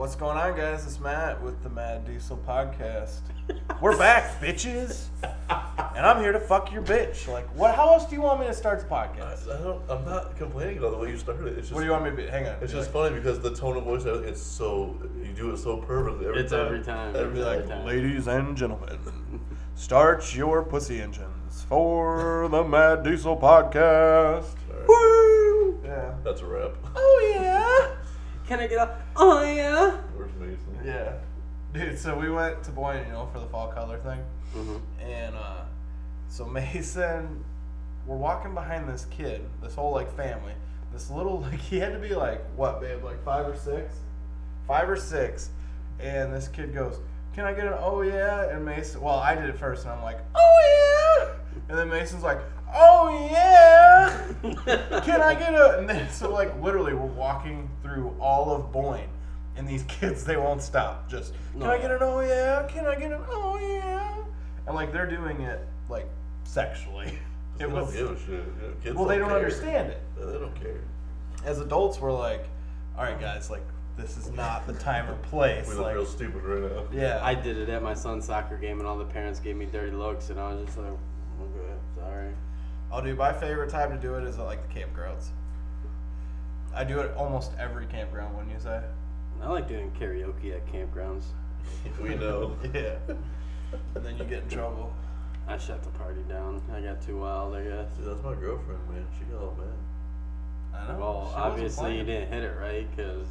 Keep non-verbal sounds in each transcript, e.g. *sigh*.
What's going on, guys? It's Matt with the Mad Diesel Podcast. We're back, *laughs* bitches, and I'm here to fuck your bitch. Like, what? How else do you want me to start the I, podcast? I don't. I'm not complaining about the way you started it. It's just. What do you want me to be? Hang on. It's just like, funny because the tone of voice. It's so you do it so perfectly every It's time. every time. Every be like, time. ladies and gentlemen, start your pussy engines for the Mad Diesel Podcast. Alright. Woo! Yeah. That's a wrap. Oh yeah. Can I get up? Oh yeah. Where's Mason? Yeah. Dude, so we went to Boyne, you know, for the fall color thing. Mm-hmm. And uh, so Mason, we're walking behind this kid, this whole like family. This little *laughs* like he had to be like what, babe, like five or six, five or six. And this kid goes, "Can I get an oh yeah?" And Mason, well, I did it first, and I'm like, "Oh yeah!" And then Mason's like, "Oh yeah!" *laughs* Can I get a? And then so like literally, we're walking through all of Boyne. And these kids, they won't stop. Just, can I get an oh yeah? Can I get an oh yeah? And like they're doing it like sexually. *laughs* They It don't give a shit. You know, kids well, they don't care. understand it. Yeah, They don't care. As adults, we're like, all right, guys, like this is not the time or place. We look like, real stupid right now. yeah, I did it at my son's soccer game, and all the parents gave me dirty looks, and I was just like, okay, sorry. Oh, I'll do. My favorite time to do it is at like the campgrounds. I do it almost every campground. Wouldn't you say? I like doing karaoke at campgrounds. we know. *laughs* Yeah. and then you get in trouble. I shut the party down. I got too wild, I guess. See, that's my girlfriend, man. She got all mad. I know. Well, she obviously you didn't hit it right, because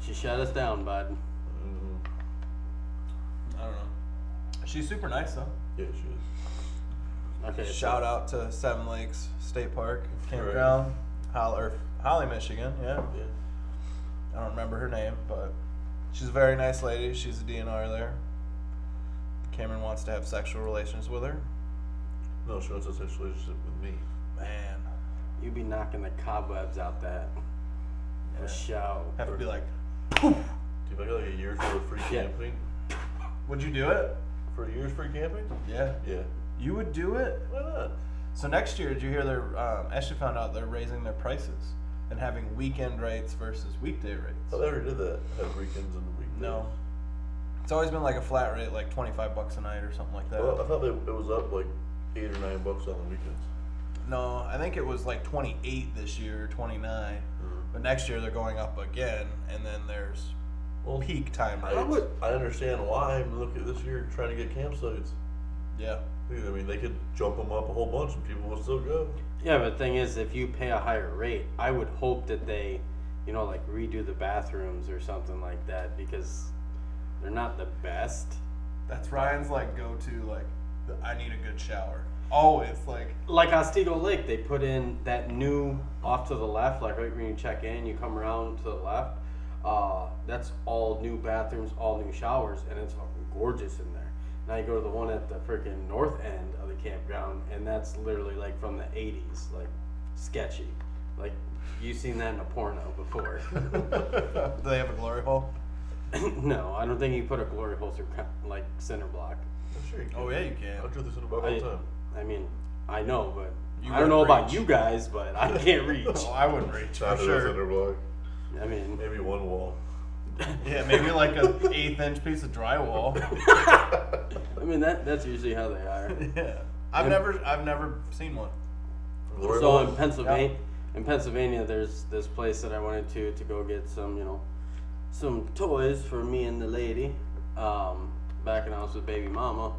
she shut us down, bud. Mm, I don't know. She's super nice though. yeah, she is. Okay, so- Shout out to Seven Lakes State Park Campground, Holly, or Holly, Michigan. Yeah, Yeah. I don't remember her name, but she's a very nice lady. She's a DNR there. Cameron wants to have sexual relations with her. No, she wants a sexual relationship with me. Man, you'd be knocking the cobwebs out that. For Yeah. show. have to be like, Dude, if I got like a year's worth of free Yeah. camping. would you do it? For a year's free camping? Yeah, Yeah. you would do it. Why not? So next year, did you hear they're um, Ashley found out they're raising their prices and having weekend rates versus weekday rates. I already did that. Have weekends and weekdays. No. It's always been like a flat rate, like twenty five bucks a night or something like that. Well, I thought they, it was up like eight or nine bucks on the weekends. No, I think it was like 28 this year, 29. Mm-hmm. But next year they're going up again, and then there's Well, peak time rates. I would. I understand why. I mean, look at this year trying to get campsites. Yeah. I mean, they could jump them up a whole bunch and people would still go. Yeah, but the thing is, if you pay a higher rate, I would hope that they, you know, like redo the bathrooms or something like that because they're not the best. That's Ryan's like go to like the, I need a good shower. Always like Like Otsego Lake, they put in that new off to the left, like right when you check in, you come around to the left. Uh, that's all new bathrooms, all new showers, and it's gorgeous in there. Now you go to the one at the freaking north end campground, and that's literally like from the '80s, like sketchy. Like you've seen that in a porno before. *laughs* Do they have a glory hole? *laughs* no, I don't think you put a glory hole through like cinder block. I'm sure you can. Oh yeah, you can. I do this in about all I, the time. I mean, I know, but You I don't know wouldn't about you guys, but I can't *laughs* reach. Oh, I wouldn't reach for Not to the sure. cinder block. I mean, Maybe one wall. Yeah, maybe like an eighth inch piece of drywall. I mean that that's usually how they are. yeah. I've And- never I've never seen one. Glory so in Pennsylvania, in Pennsylvania, there's this place that I wanted to to go get some, you know, some toys for me and the lady. Um, back when I was with baby mama,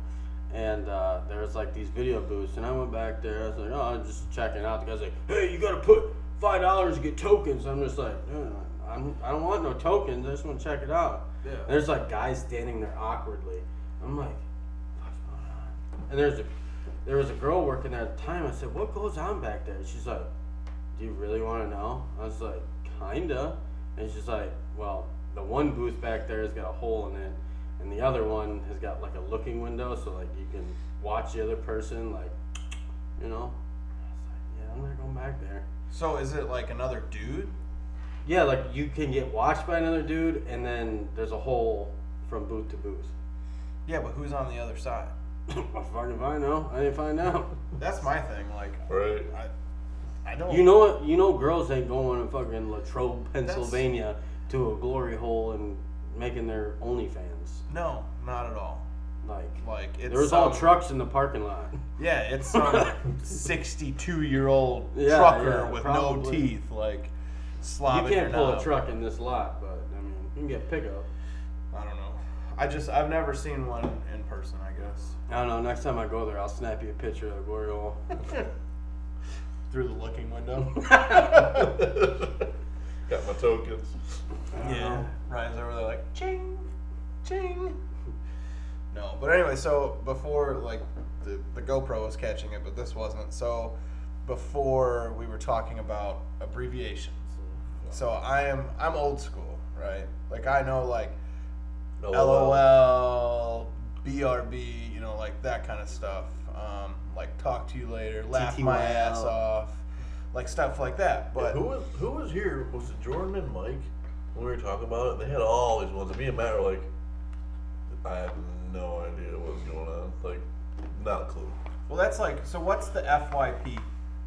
and uh, there was like these video booths, and I went back there. I was like, oh, I'm just checking out. The guy's like, hey, you gotta put five dollars to get tokens. I'm just like, "No, I'm, I don't want no tokens. I just want to check it out. Yeah. There's like guys standing there awkwardly. I'm like, what's going on? And there's a there was a girl working there at the time. I said, what goes on back there? She's like, do you really want to know? I was like, kinda. And she's like, well, the one booth back there has got a hole in it, and the other one has got like a looking window, so like you can watch the other person, like, you know. I was like, yeah, I'm not going back there. So is it like another dude? Yeah, like you can get watched by another dude, and then there's a hole from booth to booth. Yeah, but who's on the other side? *coughs* I fucking if I know. I didn't find out. That's my thing. Like Right. I, I don't. You know what? You know, girls ain't going to fucking Latrobe, Pennsylvania, to a glory hole and making their OnlyFans. No, not at all. Like Like it's there was all trucks in the parking lot. Yeah, it's some *laughs* 62 year old Yeah, trucker yeah, with probably. no teeth, like slobbing. You can't your pull a truck in this lot, but I mean, you can get pickup. I don't know. I just I've never seen one in person. I guess I don't know. Next time I go there, I'll snap you a picture of the glory hole. *laughs* through the looking window. *laughs* *laughs* Got my tokens. yeah, Ryan's over there like ching, ching. No, but anyway, so before like the the GoPro was catching it, but this wasn't. So before we were talking about abbreviations. Mm-hmm. So I am I'm old school, right? Like I know like LOL, BRB, you know, like that kind of stuff. Um, like talk to you later, laugh my ass off, like stuff like that. Yeah, But who was who was here? Was it Jordan and Mike when we were talking about it? They had all these ones. And me and Matt were like, I have no idea what's going on. Like, not a clue. well, that's like so. What's the FYP?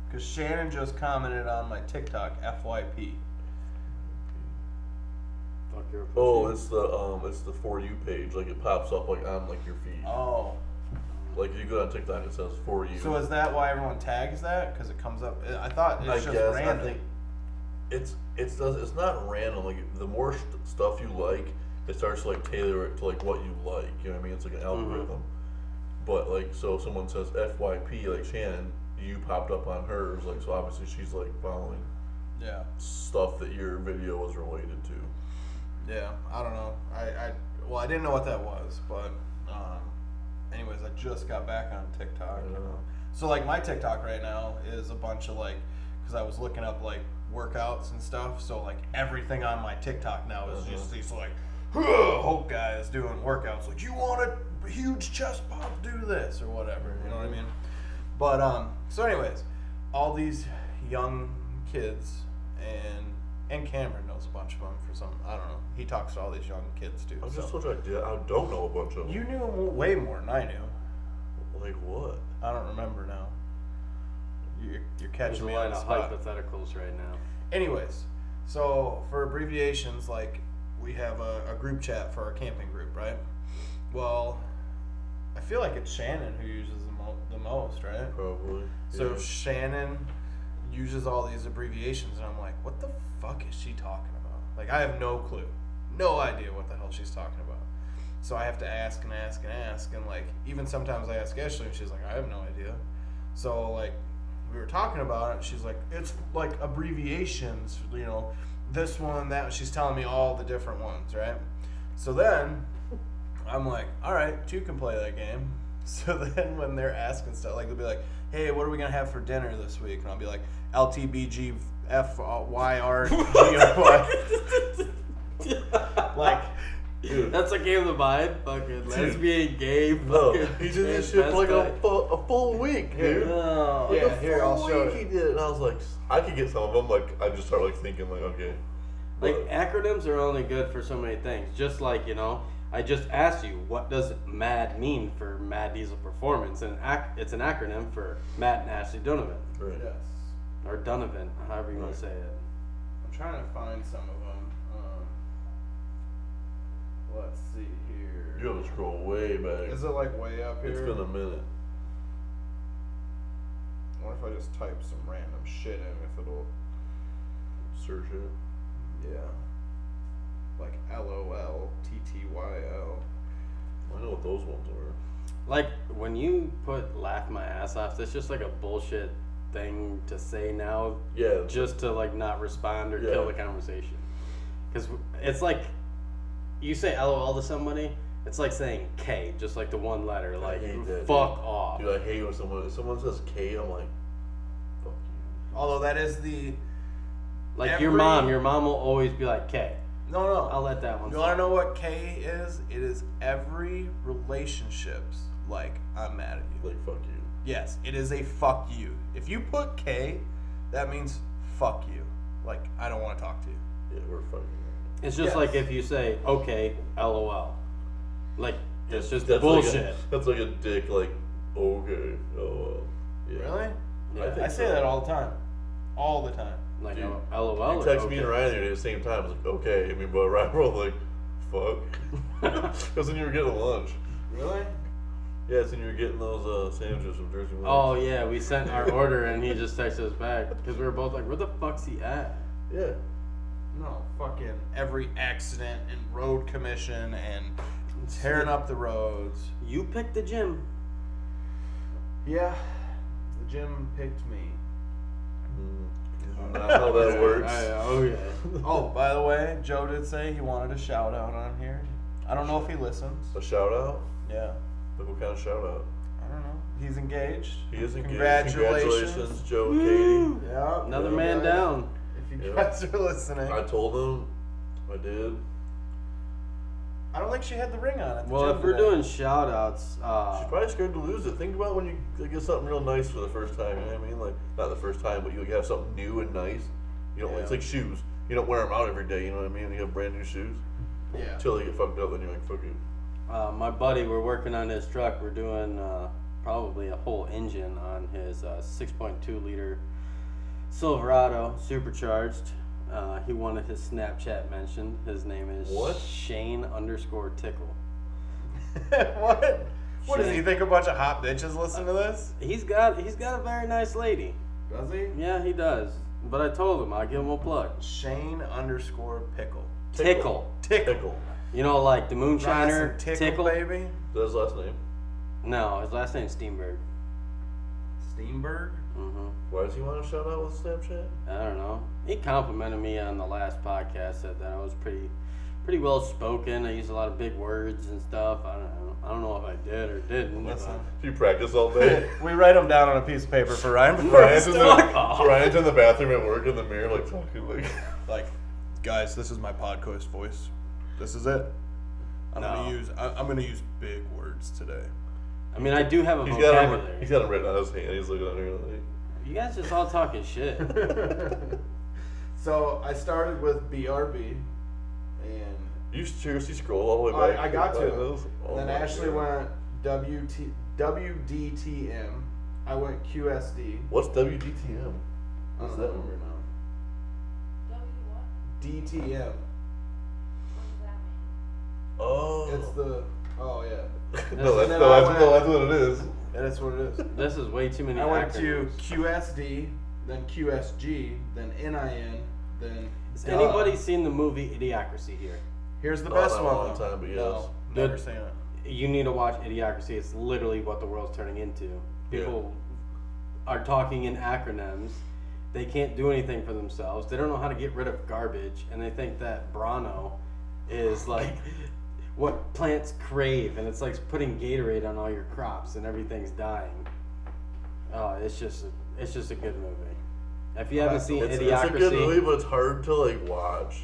Because Shannon just commented on my TikTok FYP. Fuck your pussy. Oh, it's the um, it's the for you page. Like it pops up like on like your feed. Oh, Like you go on TikTok, and it says for you. so is that why everyone tags that? Because it comes up. I thought it's I just guess random. I think it's it's does it's not random. Like the more st- stuff you like, it starts to like tailor it to like what you like. You know what I mean? It's like an algorithm. But like so, if someone says FYP like Shannon, you popped up on hers. Like so, obviously she's like following yeah, stuff that your video was related to. Yeah. I don't know. I, I well, I didn't know what that was, but um, anyways, I just got back on TikTok. Yeah. So like my TikTok right now is a bunch of like, because I was looking up like workouts and stuff. So like everything on my TikTok now is just these like, Hulk guys doing workouts. Like you want a huge chest pop, do this or whatever. You know what I mean? But um, so anyways, all these young kids and and Cameron knows a bunch of them for some. I don't know. He talks to all these young kids too. I so. just told you I did. I don't know a bunch of them. You knew way more than I knew. like what? I don't remember now. You're, you're There's catching a me lot on the of spot. hypotheticals right now. Anyways, so for abbreviations, like we have a, a group chat for our camping group, right? Well, I feel like it's Shannon who uses the, mo- the most, right? Probably. So yeah. Shannon uses all these abbreviations, and I'm like, what the fuck is she talking about? Like, I have no clue, no idea what the hell she's talking about. So I have to ask and ask and ask, and like, even sometimes I ask Ashley, and she's like, I have no idea. So like, we were talking about it. She's like, it's like abbreviations, you know, this one, that. She's telling me all the different ones, right? So then I'm like, all right, you can play that game. *laughs* So then when they're asking stuff, like they'll be like, hey, what are we gonna have for dinner this week? And I'll be like, LTBG F uh, Y R *laughs* G O Y. Like, Dude. That's a game of mine. Fucking lesbian, gay, No, fucking. he did this shit for like a full, a full week, dude. No. Like Yeah, a here, I'll show week you. He did, it, and I was like, I could get some of them. Like, I just start like thinking, like, okay, Like but- acronyms are only good for so many things. Just like you know, I just asked you, what does MAD mean for Mad Diesel Performance? And ac- it's an acronym for Matt and Ashley Donovan right. yes. Or Donovan, however you want to say it. I'm trying to find some of them. Um, let's see here. you have to scroll way back. Is it like way up here? It's been a minute. I wonder if I just type some random shit in, if it'll, Search it. yeah. Like LOL, TTYL. I know what those ones were. Like when you put "laugh my ass off," that's just like a bullshit thing to say now, Yeah. just to like not respond or kill the conversation. Because it's like you say "lol" to somebody, it's like saying "k," just like the one letter. Like hate that, fuck dude. off. Dude, I hate when someone if someone says K. I'm like, fuck you. Although that is the Like your mom, your mom will always be like "k." no no. I'll let that one. you want to know what K is? It is every relationships like I'm mad at you. Like, fuck you. Yes, it is a fuck you. If you put K, that means fuck you. Like I don't want to talk to you. Yeah, we're fucking. It's just Yes. like if you say "okay," "lol," like it's just that's bullshit. Like a, that's like a dick. Like, okay, oh well. Yeah. Really? Yeah. I think I say so. that all the time. All the time. Like Dude, oh, "lol." You or text okay. me and Ryan at the same time. It's like, okay. I mean, but *laughs* Ryan both like, fuck? *laughs* Because when you were getting lunch. Really? Yeah, it's when you were getting those uh, sandwiches from Jersey Mike's. oh yeah, we sent our order and he just texted us back because we were both like, "Where the fuck's he at?" Yeah. No, fucking every accident and road commission and tearing up the roads. You picked the gym. Yeah, the gym picked me. Mm, Not how that *laughs* works. I- oh yeah. *laughs* Oh, by the way, Joe did say he wanted a shout out on here. I don't know if he listens. A shout out? Yeah, Like what kind of shout out? I don't know. He's engaged. He is engaged. Congratulations. Congratulations, Joe and Katie. Yeah. Another Yeah. man down. If you Yeah. guys are listening, I told him. I did. I don't think she had the ring on at the Well, if we're doing shout outs, uh, She's probably scared to lose it. Think about when you get something real nice for the first time. You know what I mean? Like not the first time, but you have something new and nice. You know, it's Yeah. like shoes. You don't wear them out every day. You know what I mean? You have brand new shoes yeah. until they get fucked up. Then you're like, fuck it. Uh, my buddy, we're working on his truck. We're doing uh, probably a whole engine on his uh, 6.2 liter Silverado supercharged. Uh, he wanted his Snapchat mentioned. His name is What? Shane underscore Tickle. *laughs* what? What does he think a bunch of hot bitches listen to this? He's got he's got a very nice lady. Does he? Yeah, he does. But I told him I'll give him a plug. Shane underscore pickle. Tickle. Tickle. Tickle. You know, like the Trying moonshiner some tickle, tickle. baby. Is that his last name? No, his last name's Steenberg. Steenberg. hmm Why does he want to shout out with Snapchat? I don't know. He complimented me on the last podcast. Said that I was pretty, pretty well spoken. I used a lot of big words and stuff. I don't know. I don't know if I did or didn't. Listen. Do you practice all day? *laughs* we write them down on a piece of paper for Ryan before Ryan's in, the, Ryan's in the bathroom at work in the mirror, like talking like. like, guys, this is my podcast voice. This is it. I'm No. gonna use. I, I'm gonna use big words today. I mean, I do have a He's got him. vocabulary. He's got him written on his hand. He's looking at her like. you guys just all talking shit. *laughs* so I started with BRB, and You seriously scroll all the way back. I, I got to. find those? Oh then my Ashley God. went WT, WDTM. I went QSD. What's WDTM? I What's don't that? remember now. W what? DTM. What does that mean? Oh. It's the. Oh yeah. *laughs* no, that's, And then no, that's, went- no, that's what it is. That is what it is. *laughs* This is way too many I went to acronyms. QSD, then QSG, then NIN, then. Has duh. anybody seen the movie Idiocracy here? Here's the Not best in one. long though. time, but yes. No, never Good. seen it. You need to watch Idiocracy. It's literally what the world's turning into. People are talking in acronyms. They can't do anything for themselves. They don't know how to get rid of garbage, and they think that Brawndo is like *laughs* what plants crave, and it's like putting Gatorade on all your crops, and everything's dying. Oh, it's just a, it's just a good movie. If you haven't seen It's, Idiocracy, it's a good movie, but it's hard to like watch.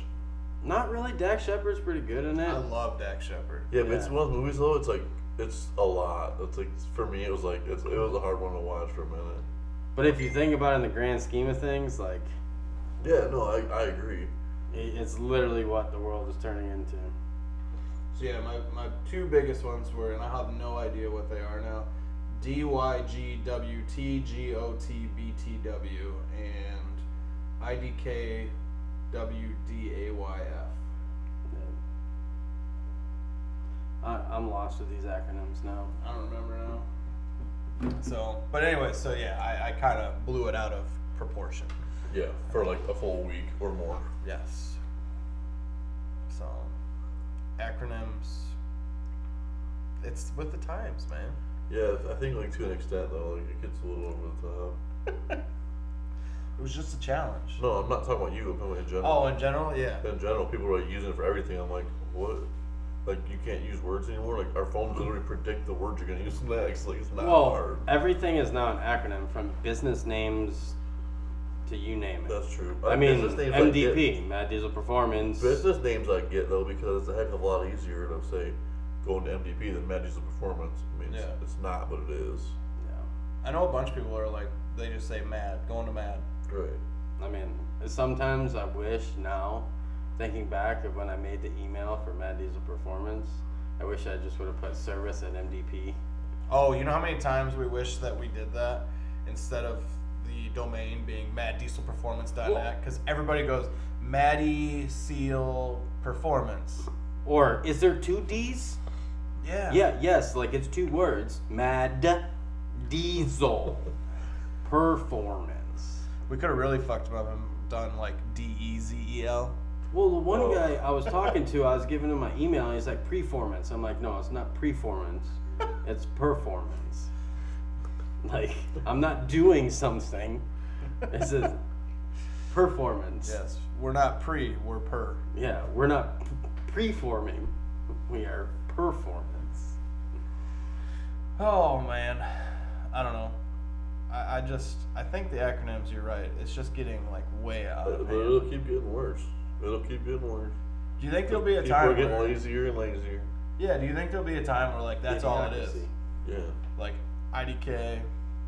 not really. Dax Shepard's pretty good in it. I love Dax Shepard. Yeah, but it's Yeah. one of those movies though. It's like it's a lot. It's like for me, it was like it's, it was a hard one to watch for a minute. But if you think about it in the grand scheme of things, like Yeah, no, I, I agree. it's literally what the world is turning into. So yeah, my, my two biggest ones were, and I have no idea what they are now. DYGWTGOTBTW and IDKWDAYF. I, I'm lost with these acronyms now. I don't remember now. So, but anyway, so yeah, I, I kind of blew it out of proportion. Yeah, for like a full week or more. Yes. So, acronyms. It's with the times, man. Yeah, I think like to an extent though, like it gets a little over the top. *laughs* It was just a challenge. No, I'm not talking about you. I'm talking about in general. Oh, in general, yeah. in general, people are using it for everything. I'm like, what? Like you can't use words anymore. Like our phones literally predict the words you're gonna use *laughs* next. Like it's not Well, hard. everything is now an acronym from business names to you name it. That's true. I Uh, mean, business names I get- MDP, Mad Diesel Performance. Business names I get though because it's a heck of a lot easier to say going to MDP than Mad Diesel Performance. I mean, it's, it's not, but it is. Yeah. I know a bunch of people are like, they just say mad, going to mad. Right. I mean, sometimes I wish now, thinking back of when I made the email for Mad Diesel Performance, I wish I just would have put service at MDP. Oh, you know how many times we wish that we did that instead of the domain being maddieselperformance.net? Because everybody goes Maddie Seal Performance. Or is there two D's? Yeah. Yeah, yes, like it's two words. Mad Diesel Performance. We could have really fucked him up and done like D E Z E L. Well, the one Oh. guy I was talking to, I was giving him my email, and he's like, performance. I'm like, no, it's not performance, *laughs* it's performance. Like, I'm not doing something. This is performance. Yes. We're not pre, we're per. Yeah, we're not p- preforming, we are performance. Oh man. I don't know. I, I just I think the acronyms you're right. It's just getting like way out But of but it'll keep getting worse. It'll keep getting worse. Do you think there'll be a time? People are getting where, lazier and lazier. Yeah, do you think there'll be a time where like that's all it is? Yeah. Like IDK,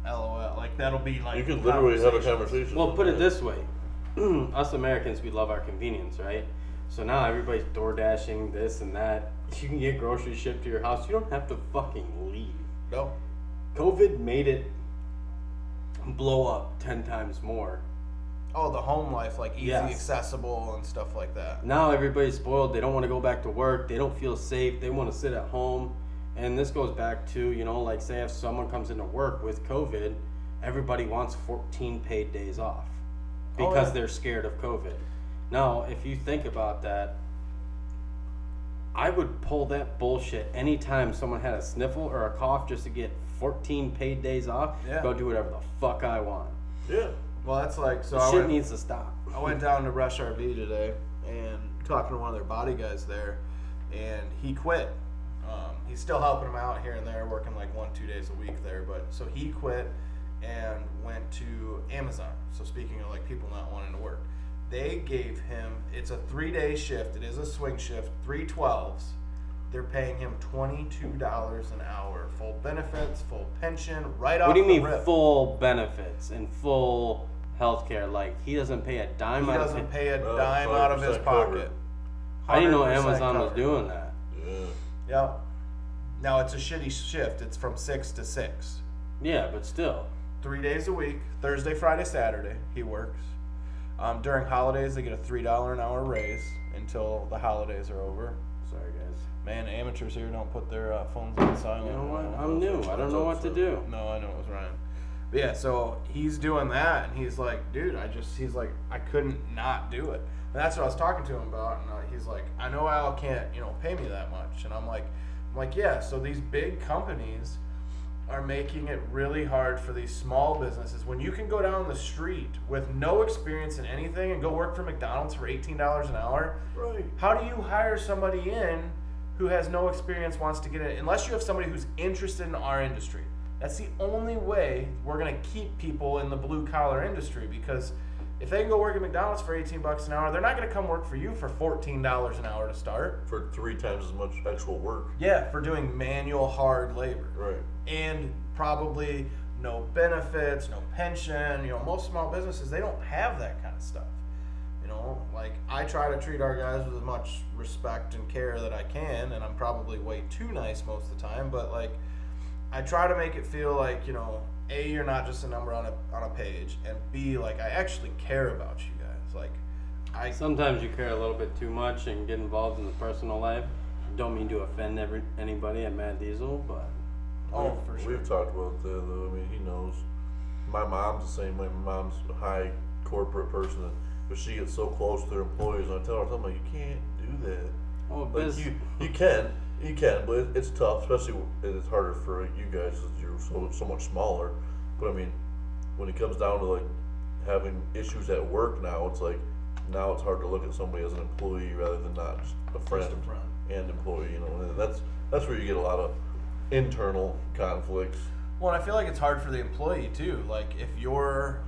LOL, like that'll be like You can literally have a conversation. Well, with put it this way: *clears throat* us Americans, we love our convenience, right? So now everybody's door dashing this and that. *laughs* You can get groceries shipped to your house. You don't have to fucking leave. No. COVID made it blow up ten times more. Oh, the home life, like easy Yes. accessible and stuff like that. Now everybody's spoiled. They don't want to go back to work. They don't feel safe. They want to sit at home. And this goes back to, you know, like say if someone comes into work with COVID, everybody wants 14 paid days off Oh, because yeah. they're scared of COVID. Now, if you think about that, I would pull that bullshit anytime someone had a sniffle or a cough just to get 14 paid days off. Yeah. Go do whatever the fuck I want. Yeah. Well, that's like so. This I shit went, needs to stop. I went down to Rush RV today and talking to one of their body guys there, and he quit. Um, he's still helping them out here and there, working like one two days a week there. But so he quit and went to Amazon. So speaking of like people not wanting to work, they gave him it's a three day shift. It is a swing shift, three twelves. They're paying him twenty two dollars an hour, full benefits, full pension, right off What do you the mean rip. full benefits and full health care? Like he doesn't pay a dime He out doesn't it. pay a dime out of his pocket. covered. I didn't know 100% Amazon was doing that. Yeah. Yeah. Now it's a shitty shift. It's from six to six, Yeah, but still. three days a week. Thursday, Friday, Saturday. He works. Um, during holidays, they get a three dollar an hour raise until the holidays are over. Sorry, guys. Man, amateurs here don't put their uh, phones on silent. You know what? I'm new. I don't know what to do. No, I know it was Ryan. But yeah, so he's doing that, and he's like, dude, I just, he's like, I couldn't not do it. And that's what I was talking to him about, and uh, he's like, I know Al can't, you know, pay me that much, and I'm like, like, yeah. So these big companies are making it really hard for these small businesses. When you can go down the street with no experience in anything and go work for McDonald's for eighteen dollars an hour, Right. how do you hire somebody in who has no experience, wants to get in, unless you have somebody who's interested in our industry? That's the only way we're gonna keep people in the blue collar industry because if they can go work at McDonald's for 18 bucks an hour, they're not gonna come work for you for $14 an hour to start. For three times as much actual work. Yeah, for doing manual hard labor Right. and probably no benefits, no pension. You know, most small businesses they don't have that kind of stuff. You know, like I try to treat our guys with as much respect and care that I can, and I'm probably way too nice most of the time. But like, I try to make it feel like you know, a you're not just a number on a on a page, and b like I actually care about you guys. Like, I Sometimes you care a little bit too much and get involved in the personal life. Don't mean to offend every anybody at Mad Diesel, but oh We've- for sure. We've talked about that though. I mean, he knows. My mom's the same way. My mom's a high corporate person, but she gets so close to her employees. And I tell her, I'm like, you can't do that. oh, Like you, you can, you can, but it, it's tough. Especially it's harder for you guys because you're so so much smaller. But I mean, when it comes down to like having issues at work now, it's like now it's hard to look at somebody as an employee rather than not just a friend, Just a friend. and employee. You know, and that's that's where you get a lot of internal conflicts. Well, and I feel like it's hard for the employee too. Like if you're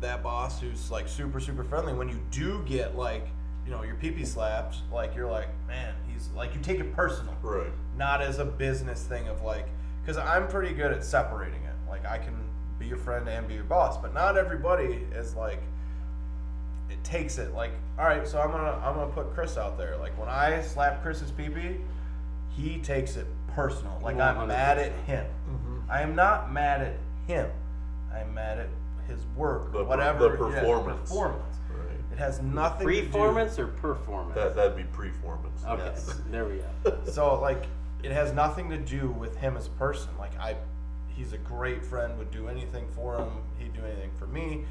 that boss who's like super super friendly, when you do get like you know your pee pee slapped, like you're like man, he's like you take it personal, Right. not as a business thing of like because I'm pretty good at separating it. Like I can be your friend and be your boss, but not everybody is like it takes it like all right so i'm gonna i'm gonna put chris out there like when i slap chris's pee he takes it personal like i'm mad at 100%. him i am not mad at him i'm mad at his work or The whatever the yeah, performance. Performance Right. It has nothing to do. Performance or performance? That that'd be performance. okay, Yes. there we go. *laughs* So like, it has nothing to do with him as a person. Like I, he's a great friend. Would do anything for him. He'd do anything for me.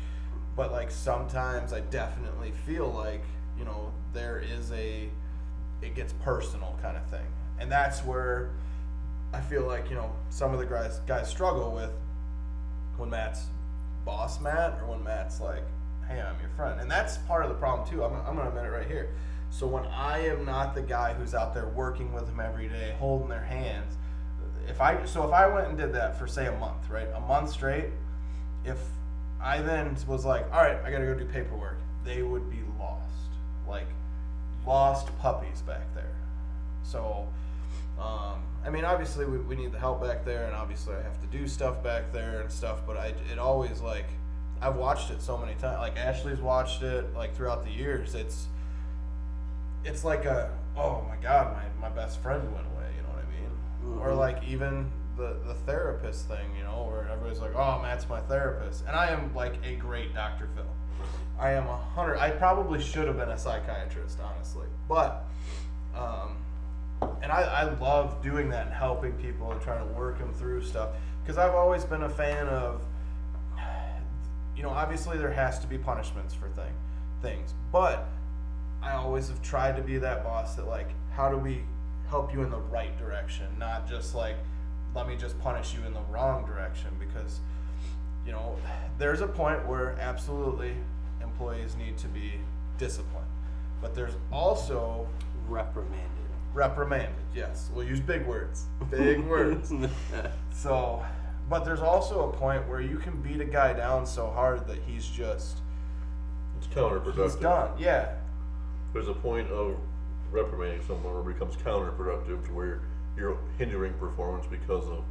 But like sometimes I definitely feel like you know there is a, it gets personal kind of thing, and that's where I feel like you know some of the guys guys struggle with when Matt's boss Matt or when Matt's like, hey, I'm your friend. And that's part of the problem too. I'm, I'm going to admit it right here. So when I am not the guy who's out there working with them every day, holding their hands, if I so if I went and did that for say a month, right, a month straight, if I then was like, all right, I got to go do paperwork, they would be lost, like lost puppies back there. So, um, I mean, obviously we, we need the help back there, and obviously I have to do stuff back there and stuff. But I it always like I've watched it so many times. Like Ashley's watched it like throughout the years. It's it's like a oh my god, my my best friend went away. You know what I mean? Or Mhm. like even the the therapist thing. You know, where everybody's like, oh, Matt's my therapist, and I am like a great Dr. Phil. I am a hundred. I probably should have been a psychiatrist, honestly, but. Um, and I, I love doing that and helping people and trying to work them through stuff because I've always been a fan of, you know, obviously there has to be punishments for thing, things, but I always have tried to be that boss that like, how do we help you in the right direction, not just like, let me just punish you in the wrong direction because, you know, there's a point where absolutely employees need to be disciplined, but there's also Reprimanded. reprimanded. Yes, we'll use big words. *laughs* Big words. *laughs* So, but there's also a point where you can beat a guy down so hard that he's just It's counterproductive. he's done. Yeah, There's a point of reprimanding someone where it becomes counterproductive to where you're hindering performance because of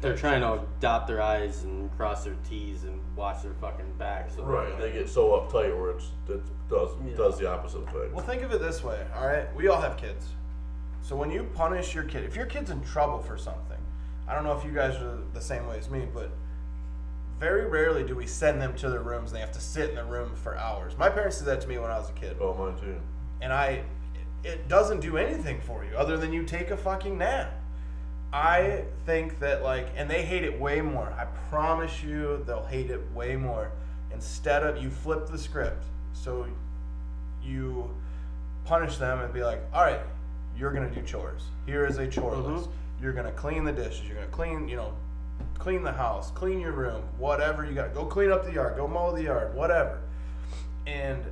They're trying to dot their I's and cross their T's and watch their fucking backs. So right. They get so uptight where it's it does Yeah. does the opposite effect. Well, think of it this way. All right, we all have kids. So when you punish your kid, if your kid's in trouble for something, I don't know if you guys are the same way as me, but very rarely do we send them to their rooms and they have to sit in the room for hours. My parents did that to me when I was a kid. Oh, mine too. and I it doesn't do anything for you other than you take a fucking nap. I think that like and they hate it way more. I promise you they'll hate it way more. Instead of you flip the script. So you punish them and be like, "All right, you're going to do chores. Here is a chore Mhm. list. You're going to clean the dishes, you're going to clean, you know, clean the house, clean your room, whatever you got. Go clean up the yard, go mow the yard, whatever." And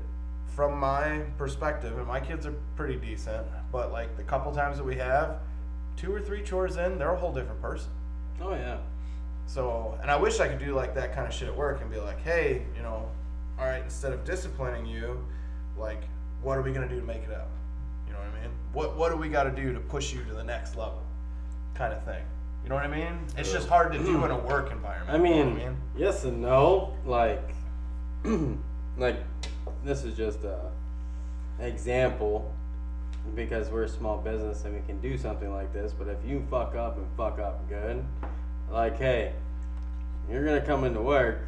from my perspective, and my kids are pretty decent, but like the couple times that we have, two or three chores in, they're a whole different person. Oh yeah. So, and I wish I could do like that kind of shit at work and be like, hey, you know, all right, instead of disciplining you, like, what are we gonna do to make it up? You know what I mean? What What do we got to do to push you to the next level? Kind of thing. You know what I mean? It's just hard to do in a mm. work environment. I you know mean, I mean? yes and no. Like, *clears throat* like this is just a example because we're a small business and we can do something like this. But if you fuck up and fuck up good, like, hey, you're gonna come into work,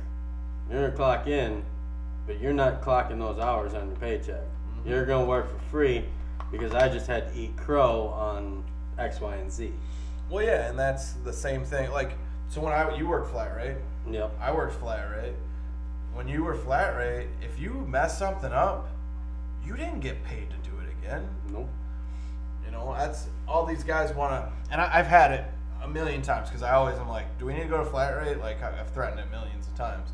you're gonna clock in, but you're not clocking those hours on your paycheck. Mm-hmm. You're gonna work for free because I just had to eat crow on X, Y, and Z. Well, yeah, and that's the same thing. Like, so when I you work flat rate, Yep. I worked flat rate. When you were flat rate, if you mess something up, you didn't get paid to do it again. Nope. You know, that's all these guys want to, and I, I've had it a million times because I always am like, do we need to go to flat rate? Like I've threatened it millions of times,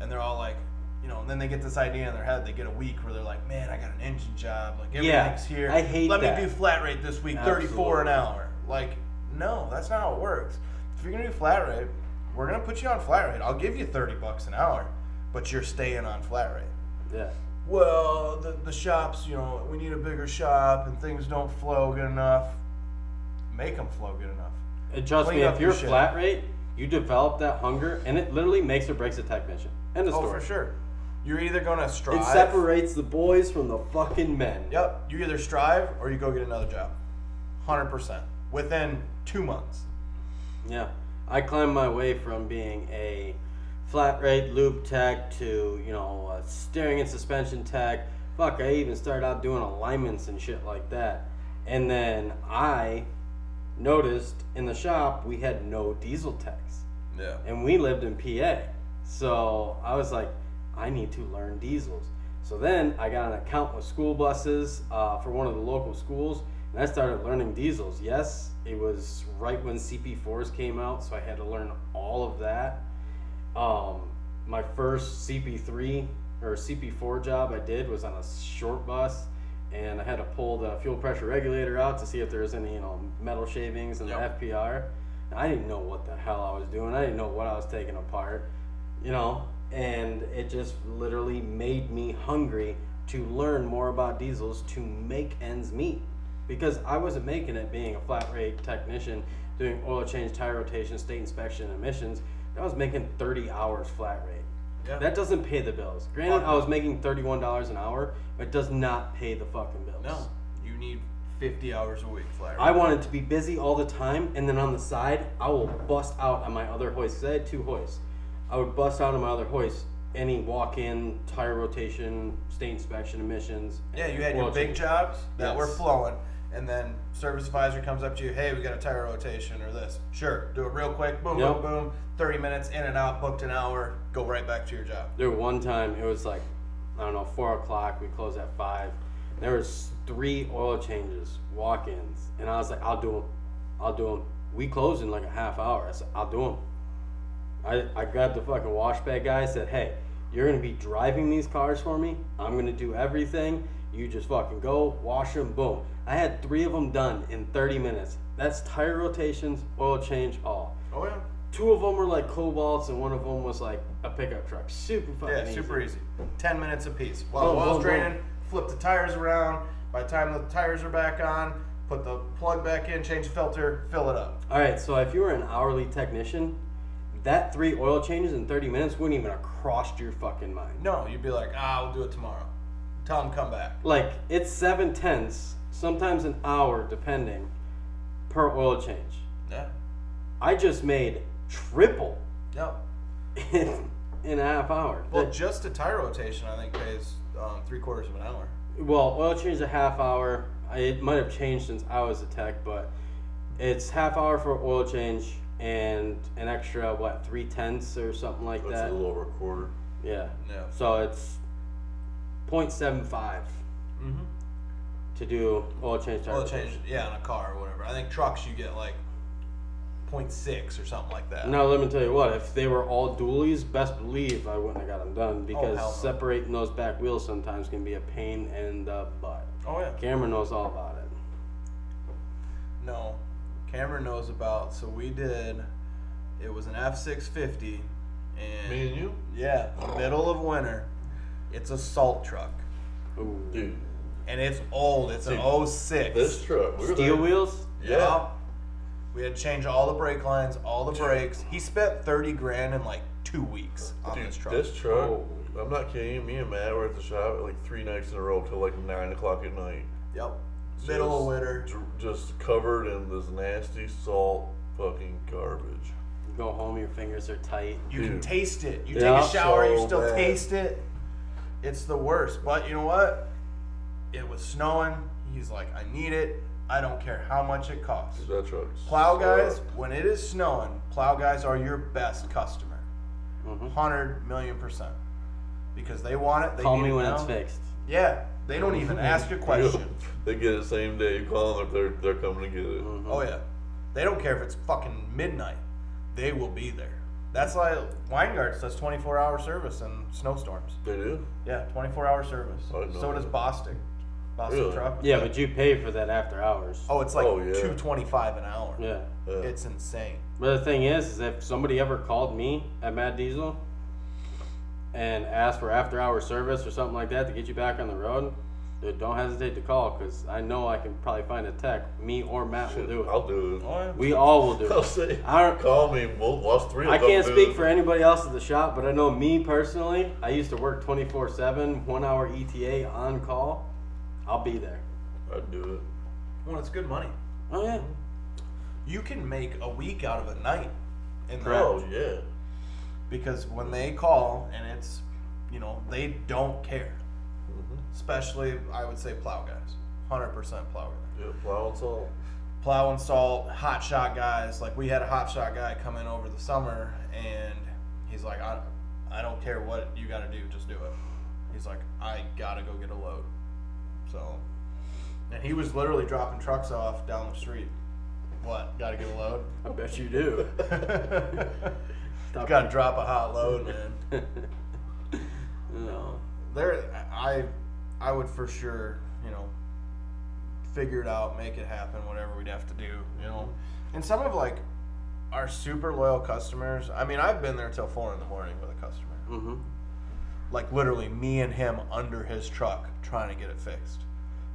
and they're all like, you know, and then they get this idea in their head. They get a week where they're like, man, I got an engine job. Like Yeah, everything's here. I hate Let that. me do flat rate this week, thirty-four an hour. Like, no, that's not how it works. If you're gonna do flat rate, we're gonna put you on flat rate. I'll give you thirty bucks an hour, but you're staying on flat rate Yeah. well, the, the shops, you know, we need a bigger shop and things don't flow good enough. Make them flow good enough. And trust Clean me, if you're shit. flat rate, you develop that hunger, and it literally makes or breaks a technician. End of Oh, story. for sure. You're either gonna strive. It separates the boys from the fucking men. Yep. You either strive or you go get another job. 100%. Within two months. Yeah. I climbed my way from being a flat rate lube tech to you know uh, steering and suspension tech. Fuck, I even started out doing alignments and shit like that. And then I noticed in the shop we had no diesel techs, Yeah. and we lived in PA. So I was like, I need to learn diesels. So then I got an account with school buses uh, for one of the local schools, and I started learning diesels. Yes, it was right when CP4s came out, so I had to learn all of that. Um, my first CP3 or CP4 job I did was on a short bus, and I had to pull the fuel pressure regulator out to see if there was any you know metal shavings in Yep. the FPR. And I didn't know what the hell I was doing. I didn't know what I was taking apart, you know. And it just literally made me hungry to learn more about diesels to make ends meet because I wasn't making it being a flat rate technician doing oil change, tire rotation, state inspection, emissions. I was making 30 hours flat rate. Yeah. That doesn't pay the bills. Granted, Fuck I was making $31 an hour, but it does not pay the fucking bills. No. You need 50 hours a week, flat I wanted to be busy all the time, and then on the side, I will bust out on my other hoist. 'cause I had two hoists. I would bust out on my other hoist any walk-in, tire rotation, state inspection, emissions. Yeah, you had your big change. jobs that were flowing, and then service advisor comes up to you, hey, we got a tire rotation or this. Sure, do it real quick, boom, Yep. boom, boom, 30 minutes in and out, booked an hour, go right back to your job. There one time it was like, I don't know, four o'clock. We closed at five. There was three oil changes, walk-ins, and I was like, I'll do them. I'll do them. We closed in like a half hour. I said, I'll do them. I, I grabbed the fucking wash bag guy. Said, Hey, you're gonna be driving these cars for me. I'm gonna do everything. You just fucking go, wash them, boom. I had three of them done in 30 minutes. That's tire rotations, oil change, all. Oh, yeah. Two of them were like cobalts, and one of them was like a pickup truck. Super fucking Yeah, super easy. 10 minutes apiece. While Boom, the oil's boom, draining, flip the tires around. By the time the tires are back on, put the plug back in, change the filter, fill it up. All right, so if you were an hourly technician, that three oil changes in 30 minutes wouldn't even have crossed your fucking mind. No, you'd be like, ah, we'll do it tomorrow. Tell them come back. Like, it's seven tenths, sometimes an hour, depending, per oil change. Yeah. I just made triple Yep. in, in a half hour. Well, That- just a tire rotation, I think, pays um, three quarters of an hour. well, oil change is a half hour. I, it might have changed since I was a tech, but it's half hour for oil change and an extra, what, three tenths or something like That's that. a little over a quarter. Yeah. Yeah. So it's 0.75 Mm-hmm. to do oil change. tire Oil change, yeah, on a car or whatever. I think trucks you get like 0.6 or something like that. Now let me tell you what. If they were all dualies, best believe I wouldn't have got them done because hell no. separating those back wheels sometimes can be a pain in the butt. Oh yeah. Cameron knows all about it. No, Cameron knows about. So we did. It was an F six fifty, and Me and you, yeah, middle of winter. It's a salt truck, Ooh. dude. and it's old. It's an Dude, 06. This truck, we were Steel there. wheels? Yeah. We had to change all the brake lines, all the brakes. He spent thirty grand in like two weeks on Dude, this truck. this truck, Oh. I'm not kidding. Me and Matt were at the shop like three nights in a row till like nine o'clock at night. Yep. Middle of winter. Just covered in this nasty salt fucking garbage. You go home, your fingers are tight. You can taste it. You Yeah. take a shower, you still bad. taste it. It's the worst. But you know what? It was snowing. He's like, I need it. I don't care how much it costs. That truck. Plow guys, sucked. when it is snowing, plow guys are your best customer. Mhm. Hundred million percent. Because they want it. They Call me it when now. it's fixed. Yeah. They don't even *laughs* ask a question. They get it same day you call them if they're they're coming to get it. Mhm. Oh yeah. They don't care if it's fucking midnight. They will be there. That's why Weingartz does 24 hour service in snowstorms. They do. Yeah, 24 hour service. Oh, I didn't know So does that. Boston. Boston Really? truck. Yeah, but you pay for that after hours. Oh, it's like Oh, yeah. 225 an hour. Yeah. Yeah. It's insane. But the thing is, is if somebody ever called me at Mad Diesel and asked for after hour service or something like that to get you back on the road, dude, don't hesitate to call because I know I can probably find a tech. Me or Matt will do it. I'll do it. We all will do it. *laughs* I'll it. say, I don't. call me. We'll watch three. I of them can't speak it. for anybody else at the shop, but I know me personally. I used to work 24 7, one hour ETA on call. I'll be there. I'd do it. Well, it's good money. Oh, yeah. You can make a week out of a night in the Oh yeah. because when they call and it's, you know, they don't care. Especially, I would say plow guys, hundred percent plow guys. Yeah, plow and salt. Plow and salt, hot shot guys. Like we had a hot shot guy come in over the summer, and he's like, I, I don't care what you got to do, just do it. He's like, I gotta go get a load. So, and he was literally dropping trucks off down the street. What? Got to get a load? I bet you do. *laughs* Stop Got to drop a hot load, man. *laughs* no. There, I, I would for sure, you know, figure it out, make it happen, whatever we'd have to do, you know. And some of like our super loyal customers. I mean, I've been there till four in the morning with a customer. Mm-hmm. like literally me and him under his truck trying to get it fixed.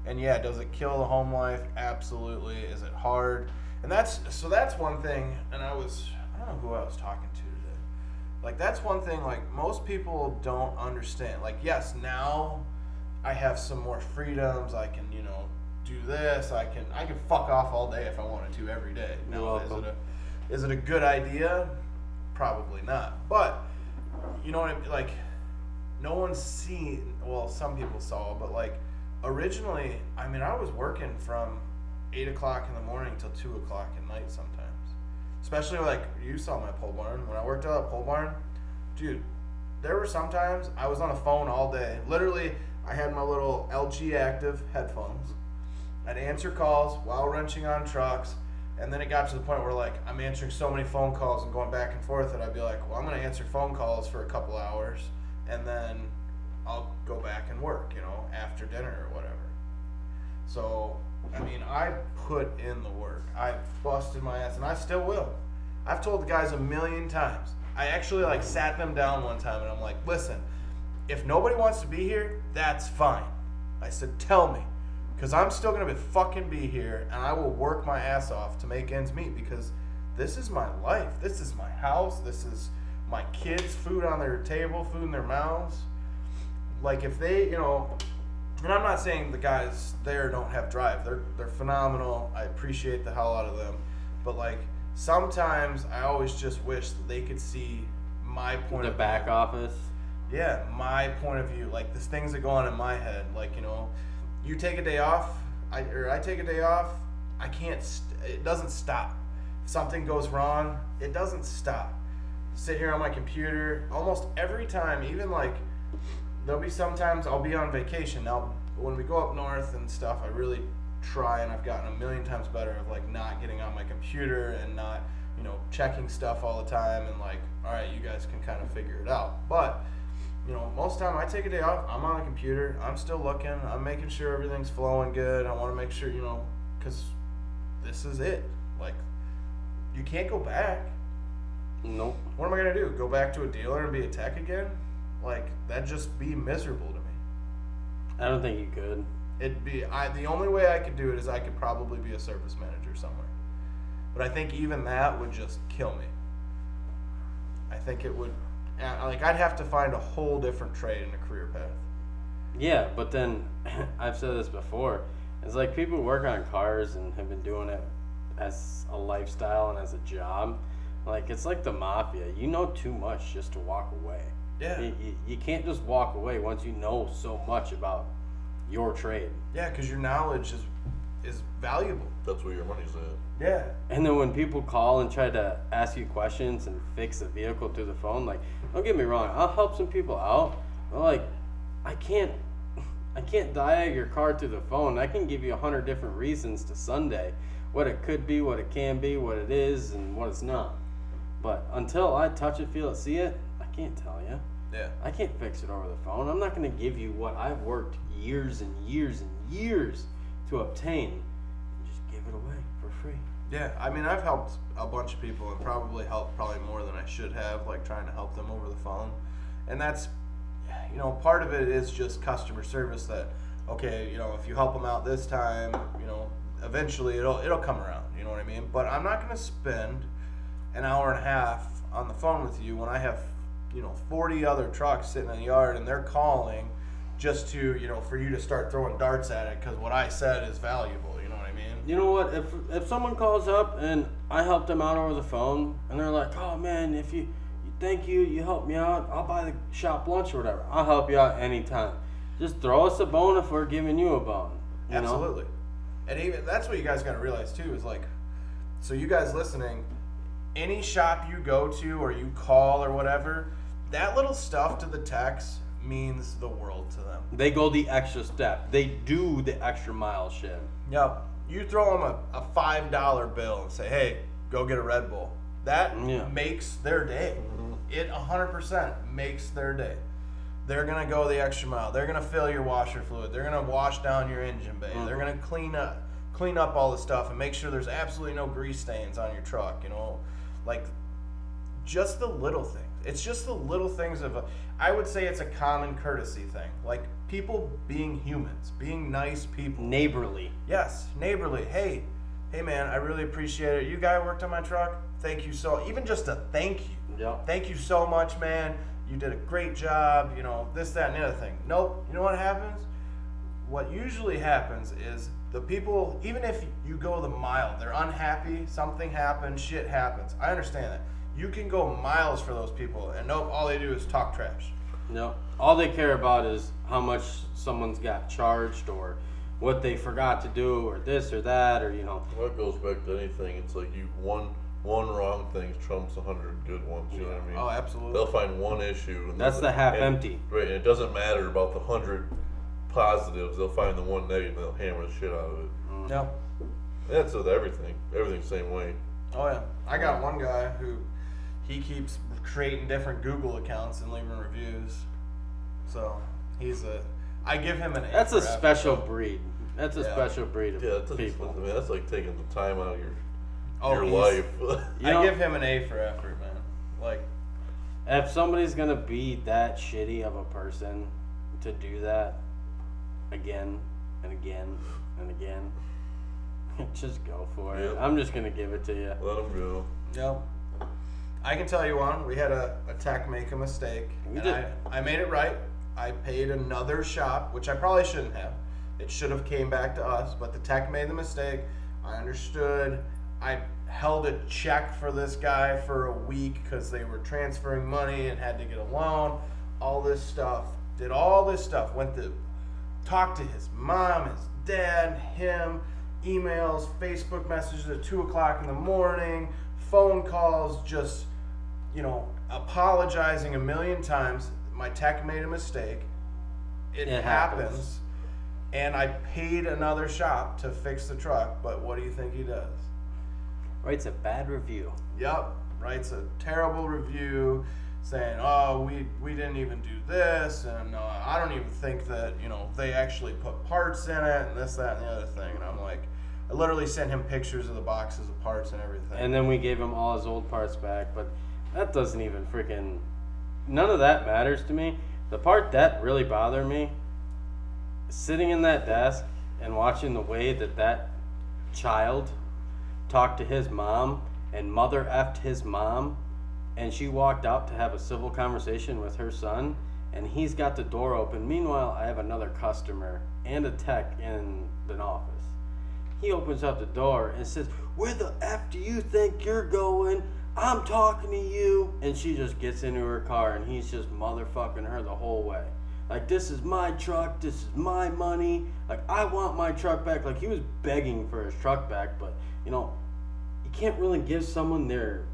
And yeah, does it kill the home life? Absolutely. Is it hard? And that's so that's one thing. And I was I don't know who I was talking to today. Like that's one thing. Like most people don't understand. Like yes, now I have some more freedoms. I can you know do this. I can I can fuck off all day if I wanted to every day. Now, is it a is it a good idea? Probably not. But you know what I mean? Like no one's seen well some people saw but like originally i mean i was working from 8 o'clock in the morning till 2 o'clock at night sometimes especially like you saw my pole barn when i worked out at pole barn dude there were sometimes i was on the phone all day literally i had my little lg active headphones i'd answer calls while wrenching on trucks and then it got to the point where like i'm answering so many phone calls and going back and forth that i'd be like well i'm to answer phone calls for a couple hours and then I'll go back and work, you know, after dinner or whatever. So, I mean, I put in the work. I busted my ass, and I still will. I've told the guys a million times. I actually like sat them down one time, and I'm like, listen, if nobody wants to be here, that's fine. I said, tell me, because I'm still gonna be fucking be here, and I will work my ass off to make ends meet because this is my life. This is my house. This is my kids' food on their table, food in their mouths. Like if they, you know, and I'm not saying the guys there don't have drive. They're they're phenomenal. I appreciate the hell out of them. But like sometimes I always just wish that they could see my point The of back view. office. Yeah, my point of view. Like there's things that go on in my head. Like you know, you take a day off, I or I take a day off. I can't. St- it doesn't stop. If something goes wrong, it doesn't stop. Sit here on my computer almost every time. Even like there'll be sometimes I'll be on vacation. Now when we go up north and stuff, I really try and I've gotten a million times better of like not getting on my computer and not you know checking stuff all the time and like all right you guys can kind of figure it out but you know, most time I take a day off, I'm on a computer, I'm still looking, I'm making sure everything's flowing good. I want to make sure, you know, because this is it. Like, you can't go back. Nope. What am I going to do? Go back to a dealer and be a tech again? Like, that'd just be miserable to me. I don't think you could. It'd be, I, the only way I could do it is I could probably be a service manager somewhere. But I think even that would just kill me. I think it would, like, I'd have to find a whole different trade and a career path. Yeah, but then *clears throat* I've said this before. It's like people work on cars and have been doing it as a lifestyle and as a job. Like it's like the mafia. You know too much just to walk away. Yeah. You, you, you can't just walk away once you know so much about your trade. Yeah, because your knowledge is is valuable. That's where your money's at. Yeah. And then when people call and try to ask you questions and fix a vehicle through the phone, like, don't get me wrong, I'll help some people out. But like, I can't, *laughs* I can't diag your car through the phone. I can give you a hundred different reasons to Sunday, what it could be, what it can be, what it is, and what it's not. But until I touch it, feel it, see it, I can't tell you. Yeah. I can't fix it over the phone. I'm not going to give you what I've worked years and years and years to obtain and just give it away for free. Yeah. I mean, I've helped a bunch of people and probably helped probably more than I should have, like trying to help them over the phone. And that's, you know, part of it is just customer service that, okay, you know, if you help them out this time, you know, eventually it'll it'll come around. You know what I mean? But I'm not going to spend an hour and a half on the phone with you when I have, you know, 40 other trucks sitting in the yard and they're calling just to, you know, for you to start throwing darts at it because what I said is valuable. You know what I mean? You know what? If if someone calls up and I help them out over the phone, and they're like, "Oh man, if you, you thank you, you helped me out. I'll buy the shop lunch or whatever. I'll help you out anytime. Just throw us a bone if we're giving you a bone. You know? Absolutely. And even that's what you guys got to realize too is like, so you guys listening, any shop you go to or you call or whatever, that little stuff to the techs means the world to them. They go the extra step. They do the extra mile shit. Yep. You throw them a, a five dollar bill and say, "Hey, go get a Red Bull." That mm, Yeah. makes their day. Mm-hmm. It hundred percent makes their day. They're gonna go the extra mile. They're gonna fill your washer fluid. They're gonna wash down your engine bay. They're mm. gonna clean up, clean up all the stuff and make sure there's absolutely no grease stains on your truck. You know, like just the little things. It's just the little things of a. I would say it's a common courtesy thing. Like people being humans, being nice people. Neighborly. Yes, neighborly. Hey, hey man, I really appreciate it. You guy worked on my truck. Thank you so. Even just a thank you. Yep. Thank you so much, man. You did a great job. You know this, that, and the other thing. Nope. You know what happens? What usually happens is the people, even if you go the mile, they're unhappy. Something happened. Shit happens. I understand that. You can go miles for those people, and nope. All they do is talk trash. No. All they care about is how much someone's got charged or what they forgot to do or this or that or you know. Well, it goes back to anything. It's like you one one wrong thing trumps a hundred good ones. You know what I mean? Oh, absolutely. They'll find one issue. And That's they'll- the half and- empty. Right, and it doesn't matter about the hundred positives. They'll find the one negative. and They'll hammer the shit out of it. Mm-hmm. Yep. And that's with everything. Everything's the same way. Oh yeah, I got one guy who he keeps creating different Google accounts and leaving reviews. So he's a. I give him an. A That's a for effort. special breed. That's a Yeah. special breed of Yeah, that's, that's, people. I mean, that's like taking the time out of your Oh, your life. *laughs* You I give him an A for effort, man. Like, If somebody's gonna be that shitty of a person to do that again and again and again, *laughs* just go for it. Yep. I'm just gonna give it to you. Let them go. yep. I can tell you one. We had a, a tech make a mistake, We and did. I, I made it right. I paid another shop, which I probably shouldn't have. It should have came back to us, but the tech made the mistake. I understood. I held a check for this guy for a week because they were transferring money and had to get a loan. All this stuff. Did all this stuff. Went to talk to his mom, his dad, him, emails, Facebook messages at two o'clock in the morning, phone calls, just you know, apologizing a million times. My tech made a mistake. It, It happens. happens. And I paid another shop to fix the truck, but what do you think he does? Writes a bad review. Yep, writes a terrible review saying, "Oh, we we didn't even do this, and uh, I don't even think that you know they actually put parts in it, and this, that, and the other thing." And I'm like, I literally sent him pictures of the boxes of parts and everything. And then we gave him all his old parts back, but that doesn't even freaking. None of that matters to me. The part that really bothered me, sitting in that desk and watching the way that that child talked to his mom and mother effed his mom, and she walked out to have a civil conversation with her son, and he's got the door open. Meanwhile, I have another customer and a tech in the office. He opens up the door and says, Where the F do you think you're going? I'm talking to you. And she just gets into her car and he's just motherfucking her the whole way. Like, this is my truck. This is my money. Like, I want my truck back. Like, he was begging for his truck back, but, you know, you can't really give someone their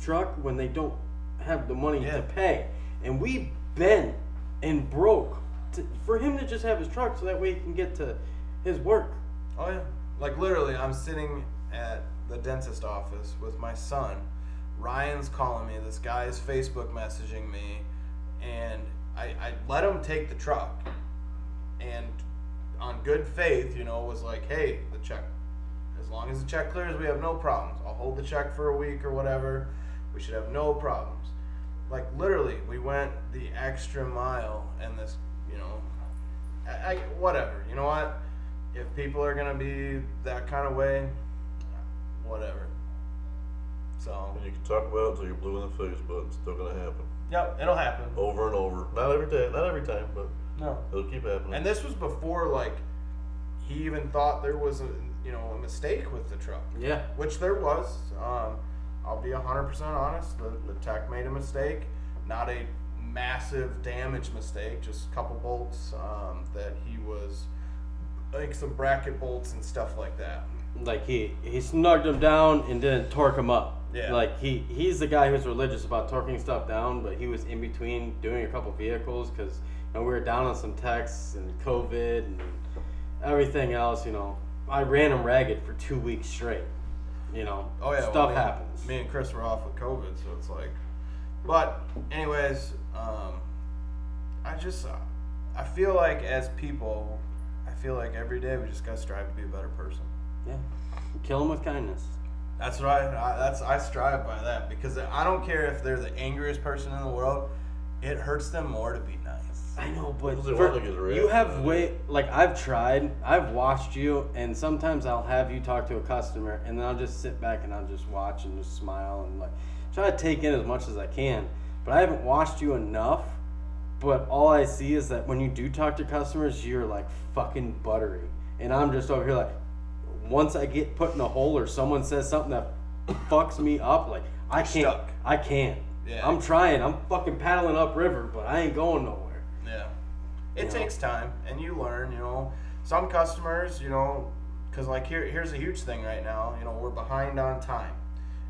truck when they don't have the money Yeah. to pay. And we bent and broke to, for him to just have his truck so that way he can get to his work. Oh yeah. Like literally, I'm sitting at the dentist office with my son. Ryan's calling me. This guy's Facebook messaging me, and I, I let him take the truck. And on good faith, you know, was like, hey, the check. As long as the check clears, we have no problems. I'll hold the check for a week or whatever. We should have no problems. Like literally, we went the extra mile, and this, you know, I, I whatever. You know what? If people are gonna be that kind of way, whatever. So, And you can talk about it until you're blue in the face, but it's still gonna happen yep, it'll happen. over and over. Not every day, not every time, but No. it'll keep happening. And this was before like he even thought there was a you know a mistake with the truck. Yeah. which there was. Um, I'll be 100% honest. The, the tech made a mistake. Not a massive damage mistake, just a couple bolts um, that he was, like some bracket bolts and stuff like that. Like he he snugged him down and didn't torque him up. Yeah. Like he he's the guy who's religious about torquing stuff down, but he was in between doing a couple vehicles because you know we were down on some techs and COVID and everything else. You know, I ran him ragged for two weeks straight. You know, Oh yeah, stuff well, me- happens. Me and Chris were off with COVID, so it's like. But anyways, um, I just I feel like as people, I feel like every day we just gotta strive to be a better person. Yeah, kill him with kindness. That's right. I, I that's I strive by that because I don't care if they're the angriest person in the world. It hurts them more to be nice. I know, but for- wanna get rid you have it. way like I've tried. I've watched you, and sometimes I'll have you talk to a customer, and then I'll just sit back and I'll just watch and just smile and like try to take in as much as I can. But I haven't watched you enough. But all I see is that when you do talk to customers, you're like fucking buttery, and I'm just over here like, once I get put in a hole or someone says something that fucks me up, like I You're can't, stuck. I can't. Yeah. I'm trying. I'm fucking paddling upriver, but I ain't going nowhere. Yeah. It You know? takes time, and you learn. You know, some customers, you know, because like here, here's a huge thing right now. You know, we're behind on time.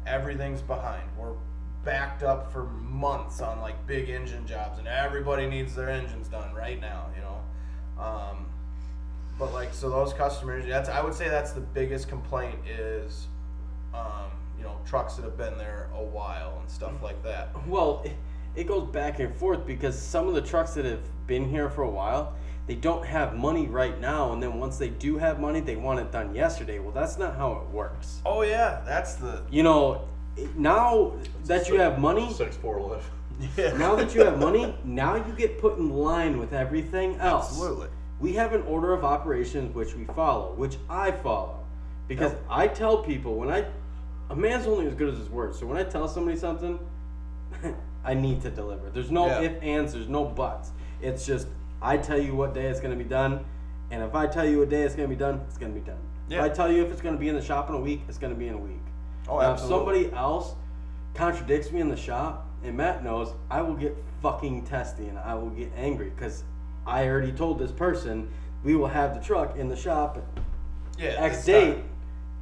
Everything's behind. We're backed up for months on like big engine jobs, and everybody needs their engines done right now. You know, um, but like so those customers, that's I would say that's the biggest complaint is, um, you know, trucks that have been there a while and stuff like that. Well, it, it goes back and forth because some of the trucks that have been here for a while, they don't have money right now, and then once they do have money, they want it done yesterday. Well, that's not how it works. Oh yeah, that's the You know, it- now that you have money, Six four left. *laughs* yeah. now that you have money, now you get put in line with everything else. Absolutely. We have an order of operations which we follow, which I follow. Because I tell people when I a man's only as good as his word. So when I tell somebody something, *laughs* I need to deliver. There's no Yeah. if, ands, there's no buts. It's just I tell you what day it's gonna be done, and if I tell you a day it's gonna be done, it's gonna be done. Yeah. If I tell you if it's gonna be in the shop in a week, it's gonna be in a week. Oh, now, absolutely. if somebody else contradicts me in the shop, and Matt knows, I will get fucking testy and I will get angry because I already told this person we will have the truck in the shop at Yeah. X date,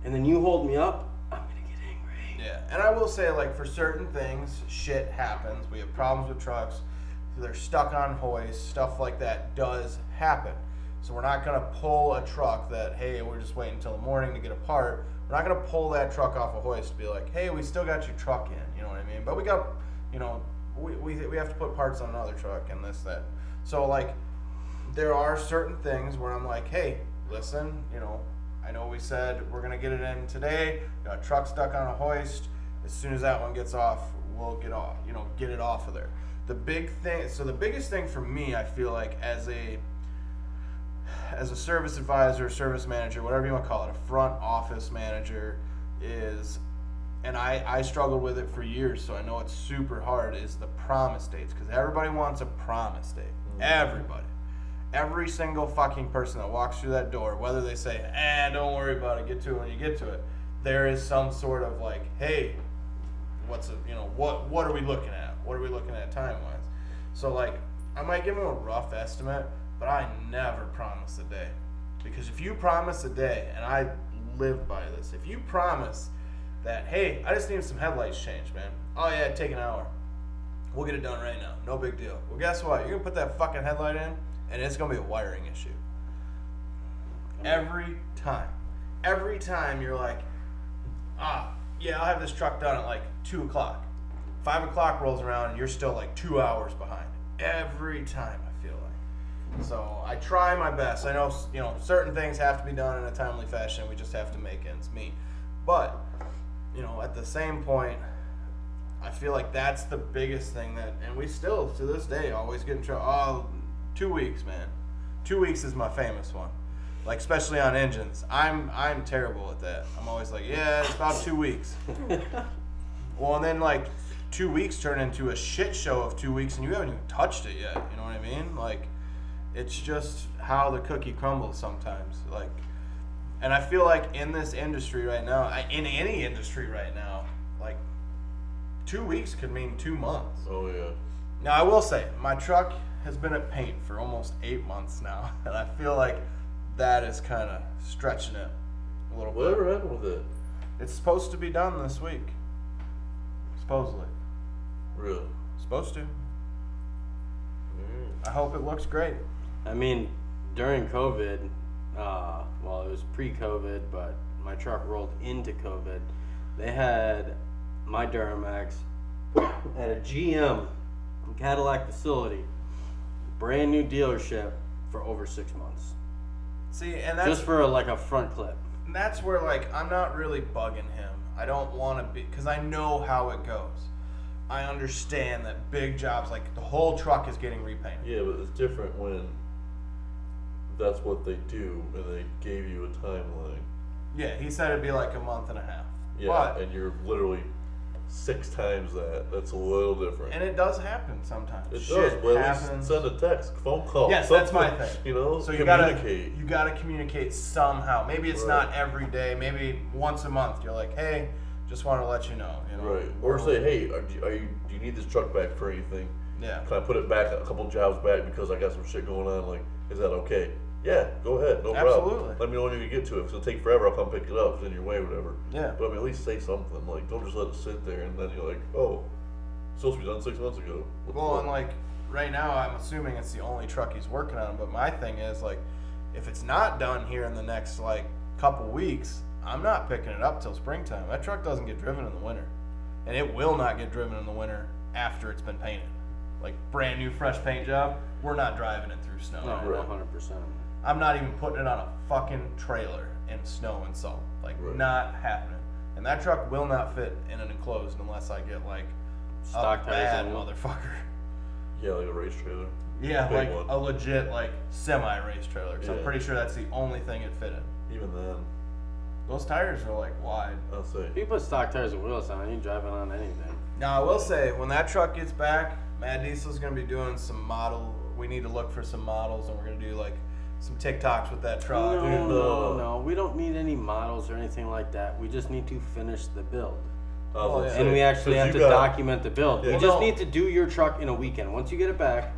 and then you hold me up, I'm gonna get angry. Yeah, and I will say, like, for certain things, shit happens. We have problems with trucks. They're stuck on hoists. Stuff like that does happen. So we're not gonna pull a truck that, hey, we're just waiting until the morning to get a part. We're not gonna pull that truck off a hoist to be like, hey, we still got your truck in. You know what I mean? But we got, you know, we, we, we have to put parts on another truck and this that. So like, there are certain things where I'm like, hey, listen, you know, I know we said we're gonna get it in today. Got a truck stuck on a hoist. As soon as that one gets off, we'll get off. You know, get it off of there. The big thing. So the biggest thing for me, I feel like as a as a service advisor, service manager, whatever you want to call it, a front office manager, is, and I I struggled with it for years, so I know it's super hard. Is the promise dates because everybody wants a promise date. Mm-hmm. Everybody. Every single fucking person that walks through that door, whether they say, "eh, don't worry about it, get to it when you get to it," there is some sort of like, "Hey, what's a, you know what what are we looking at? What are we looking at time wise?" So like, I might give them a rough estimate, but I never promise a day, because if you promise a day, and I live by this, if you promise that, "Hey, I just need some headlights changed, man," oh yeah, take an hour. We'll get it done right now. No big deal. Well, guess what? You're gonna put that fucking headlight in, and it's gonna be a wiring issue. Every time. Every time you're like, ah, yeah, I'll have this truck done at like two o'clock. Five o'clock rolls around, and you're still like two hours behind. Every time, I feel like. So I try my best. I know, you know, certain things have to be done in a timely fashion. We just have to make ends meet. But, you know, at the same point, I feel like that's the biggest thing that, and we still to this day always get in trouble. Oh, two weeks, man. Two weeks is my famous one. Like especially on engines, I'm I'm terrible at that. I'm always like, yeah, it's about two weeks. *laughs* well, and then like two weeks turn into a shit show of two weeks, and you haven't even touched it yet. You know what I mean? Like, it's just how the cookie crumbles sometimes. Like, and I feel like in this industry right now, in any industry right now, like two weeks could mean two months. Oh yeah. Now I will say my truck has been at paint for almost eight months now, *laughs* and I feel like that is kind of stretching it a little bit. Whatever happened with it? It's supposed to be done this week. Supposedly. Really? Supposed to. Mm. I hope it looks great. I mean, during COVID, uh, well, it was pre-COVID, but my truck rolled into COVID. They had my Duramax at a GM Cadillac facility, brand new dealership for over six months, See, and that's just for a, like a front clip. that's where like I'm not really bugging him. I don't want to be because I know how it goes. I understand that big jobs like the whole truck is getting repainted. Yeah, but it's different when that's what they do and they gave you a timeline. Yeah, he said it'd be like a month and a half. Yeah, But and you're literally six times that. That's a little different. and it does happen sometimes. it Shit does, but at happens. least send a text, phone call. Yes, that's my something, thing. *laughs* You know, So you gotta communicate. you gotta communicate somehow. Maybe it's Right. not every day. Maybe once a month. You're like, hey, just want to let you know. You know. Right. Or say, hey, are, do- are you, do you need this truck back for anything? Yeah. Can I put it back a couple jobs back because I got some shit going on? Like, is that okay? Yeah, go ahead, no Absolutely. problem. Let me know when you can get to it. If it'll take forever, I'll come pick it up. It's in your way, whatever. Yeah. But I mean, at least say something. Like, don't just let it sit there and then you're like, oh, it's supposed to be done six months ago. What Well, fuck? and like right now, I'm assuming it's the only truck he's working on. But my thing is like, if it's not done here in the next like couple weeks, I'm not picking it up till springtime. That truck doesn't get driven in the winter, and it will not get driven in the winter after it's been painted. Like brand new, fresh paint job, we're not driving it through snow. No, Right. one hundred percent. I'm not even putting it on a fucking trailer in snow and salt. Like, Right. not happening. And that truck will not fit in an enclosed unless I get like Stock a tires bad on it. motherfucker. yeah, like a race trailer. Yeah, Big like one. a legit like semi race trailer. Cause I'm pretty sure that's the only thing it fit in. Even then, Those tires are like wide. I'll say. You put stock tires and wheels on, you ain't driving on anything. Now I will say when that truck gets back, Mad Diesel's gonna be doing some model. We need to look for some models, and we're gonna do like some TikToks with that truck. no, dude, no, no. We don't need any models or anything like that. We just need to finish the build. Oh, oh yeah. And we actually have to got- document the build. Yeah. You Well, just no. need to do your truck in a weekend. Once you get it back,